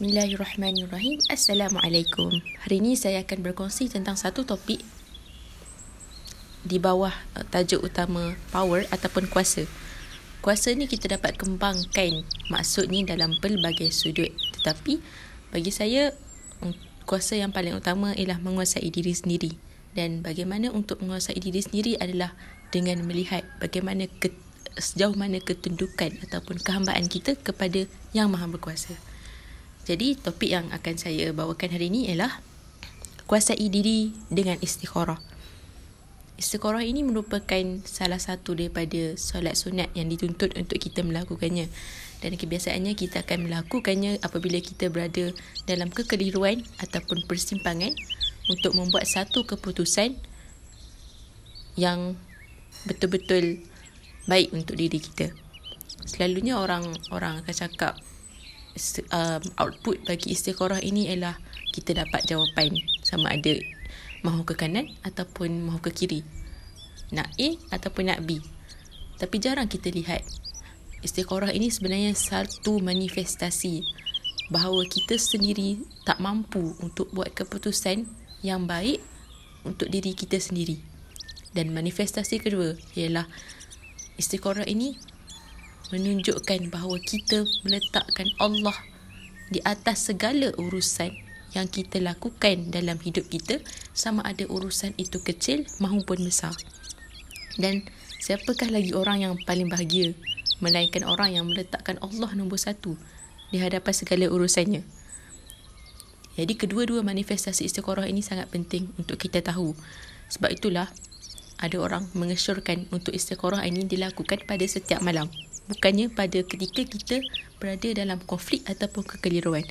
Bismillahirrahmanirrahim. Assalamualaikum. Hari ini saya akan berkongsi tentang satu topik di bawah uh, tajuk utama power ataupun kuasa. Kuasa ni kita dapat kembangkan maksudnya dalam pelbagai sudut. Tetapi bagi saya um, kuasa yang paling utama ialah menguasai diri sendiri. Dan bagaimana untuk menguasai diri sendiri adalah dengan melihat bagaimana ke, sejauh mana ketundukan ataupun kehambaan kita kepada yang maha berkuasa. Jadi topik yang akan saya bawakan hari ini ialah kuasai diri dengan istikharah. Istikharah ini merupakan salah satu daripada solat sunat yang dituntut untuk kita melakukannya. Dan kebiasaannya kita akan melakukannya apabila kita berada dalam kekeliruan ataupun persimpangan untuk membuat satu keputusan yang betul-betul baik untuk diri kita. Selalunya orang orang akan cakap um, output bagi istikharah ini ialah kita dapat jawapan sama ada mahu ke kanan ataupun mahu ke kiri. Nak A ataupun nak B. Tapi jarang kita lihat istikharah ini sebenarnya satu manifestasi bahawa kita sendiri tak mampu untuk buat keputusan yang baik untuk diri kita sendiri. Dan manifestasi kedua ialah istikharah ini menunjukkan bahawa kita meletakkan Allah di atas segala urusan yang kita lakukan dalam hidup kita sama ada urusan itu kecil maupun besar. Dan siapakah lagi orang yang paling bahagia melainkan orang yang meletakkan Allah nombor satu di hadapan segala urusannya. Jadi kedua-dua manifestasi istiqorah ini sangat penting untuk kita tahu. Sebab itulah ada orang mengesyorkan untuk istiqorah ini dilakukan pada setiap malam bukannya pada ketika kita berada dalam konflik ataupun kekeliruan.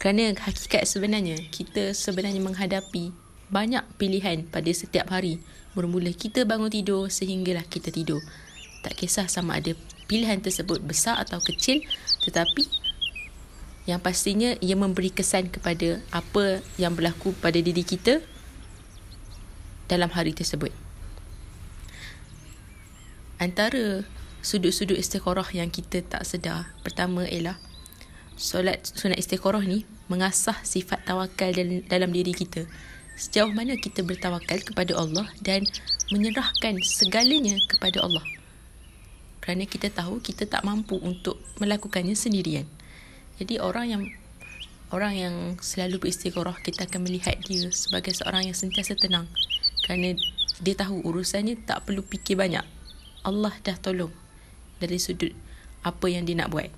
Kerana hakikat sebenarnya kita sebenarnya menghadapi banyak pilihan pada setiap hari. Bermula kita bangun tidur sehinggalah kita tidur. Tak kisah sama ada pilihan tersebut besar atau kecil tetapi yang pastinya ia memberi kesan kepada apa yang berlaku pada diri kita dalam hari tersebut. Antara sudut-sudut istikharah yang kita tak sedar. Pertama ialah solat sunat istikharah ni mengasah sifat tawakal dalam, diri kita. Sejauh mana kita bertawakal kepada Allah dan menyerahkan segalanya kepada Allah. Kerana kita tahu kita tak mampu untuk melakukannya sendirian. Jadi orang yang orang yang selalu beristikharah kita akan melihat dia sebagai seorang yang sentiasa tenang. Kerana dia tahu urusannya tak perlu fikir banyak. Allah dah tolong dari sudut apa yang dia nak buat.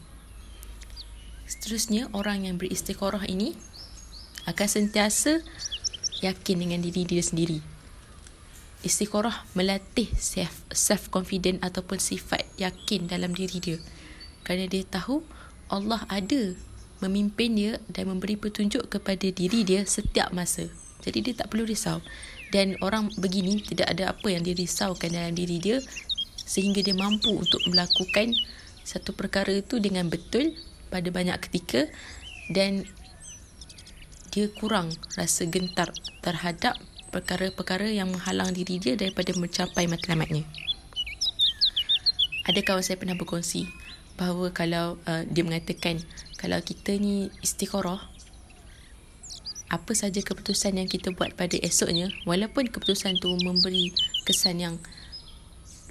Seterusnya, orang yang beristikharah ini akan sentiasa yakin dengan diri dia sendiri. Istikharah melatih self, self confident ataupun sifat yakin dalam diri dia. Kerana dia tahu Allah ada memimpin dia dan memberi petunjuk kepada diri dia setiap masa. Jadi dia tak perlu risau. Dan orang begini tidak ada apa yang dirisaukan dalam diri dia sehingga dia mampu untuk melakukan satu perkara itu dengan betul pada banyak ketika dan dia kurang rasa gentar terhadap perkara-perkara yang menghalang diri dia daripada mencapai matlamatnya. Ada kawan saya pernah berkongsi bahawa kalau uh, dia mengatakan kalau kita ni istikharah apa saja keputusan yang kita buat pada esoknya walaupun keputusan tu memberi kesan yang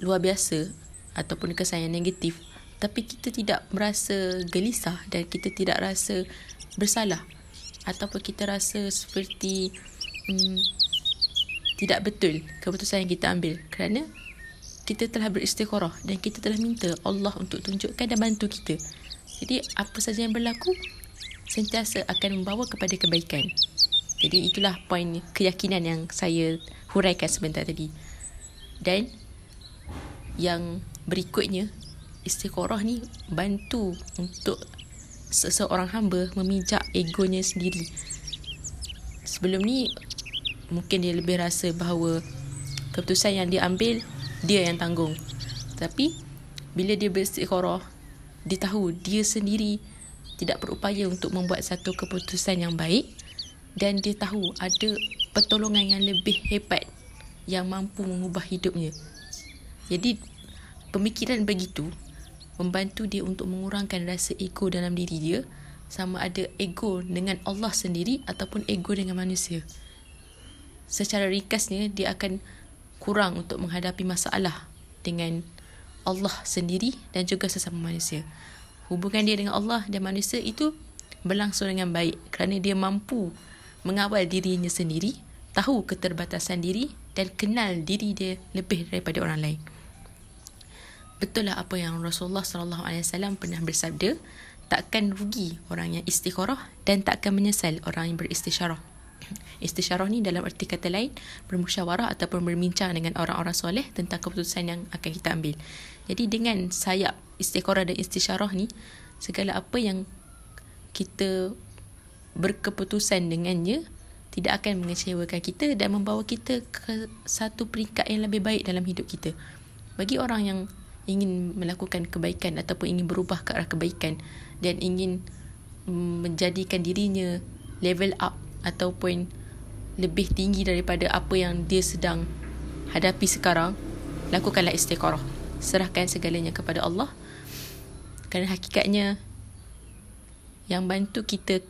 luar biasa ataupun kesan yang negatif tapi kita tidak merasa gelisah dan kita tidak rasa bersalah ataupun kita rasa seperti hmm, tidak betul keputusan yang kita ambil kerana kita telah beristikharah dan kita telah minta Allah untuk tunjukkan dan bantu kita. Jadi apa saja yang berlaku sentiasa akan membawa kepada kebaikan. Jadi itulah poin keyakinan yang saya huraikan sebentar tadi. Dan yang berikutnya istikharah ni bantu untuk seseorang hamba memijak egonya sendiri. Sebelum ni mungkin dia lebih rasa bahawa keputusan yang dia ambil dia yang tanggung. Tapi bila dia beristikharah dia tahu dia sendiri tidak berupaya untuk membuat satu keputusan yang baik dan dia tahu ada pertolongan yang lebih hebat yang mampu mengubah hidupnya. Jadi pemikiran begitu membantu dia untuk mengurangkan rasa ego dalam diri dia sama ada ego dengan Allah sendiri ataupun ego dengan manusia. Secara ringkasnya dia akan kurang untuk menghadapi masalah dengan Allah sendiri dan juga sesama manusia. Hubungan dia dengan Allah dan manusia itu berlangsung dengan baik kerana dia mampu mengawal dirinya sendiri, tahu keterbatasan diri dan kenal diri dia lebih daripada orang lain. Betul lah apa yang Rasulullah sallallahu alaihi wasallam pernah bersabda, takkan rugi orang yang istikharah dan takkan menyesal orang yang beristisyarah. Istisyarah ni dalam erti kata lain bermusyawarah ataupun berbincang dengan orang-orang soleh tentang keputusan yang akan kita ambil. Jadi dengan sayap istikharah dan istisyarah ni segala apa yang kita berkeputusan dengannya tidak akan mengecewakan kita dan membawa kita ke satu peringkat yang lebih baik dalam hidup kita. Bagi orang yang ingin melakukan kebaikan ataupun ingin berubah ke arah kebaikan dan ingin mm, menjadikan dirinya level up ataupun lebih tinggi daripada apa yang dia sedang hadapi sekarang lakukanlah istiqarah. Serahkan segalanya kepada Allah. Kerana hakikatnya yang bantu kita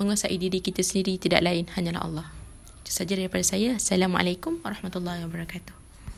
menguasai diri kita sendiri tidak lain hanyalah Allah. Itu saja daripada saya. Assalamualaikum warahmatullahi wabarakatuh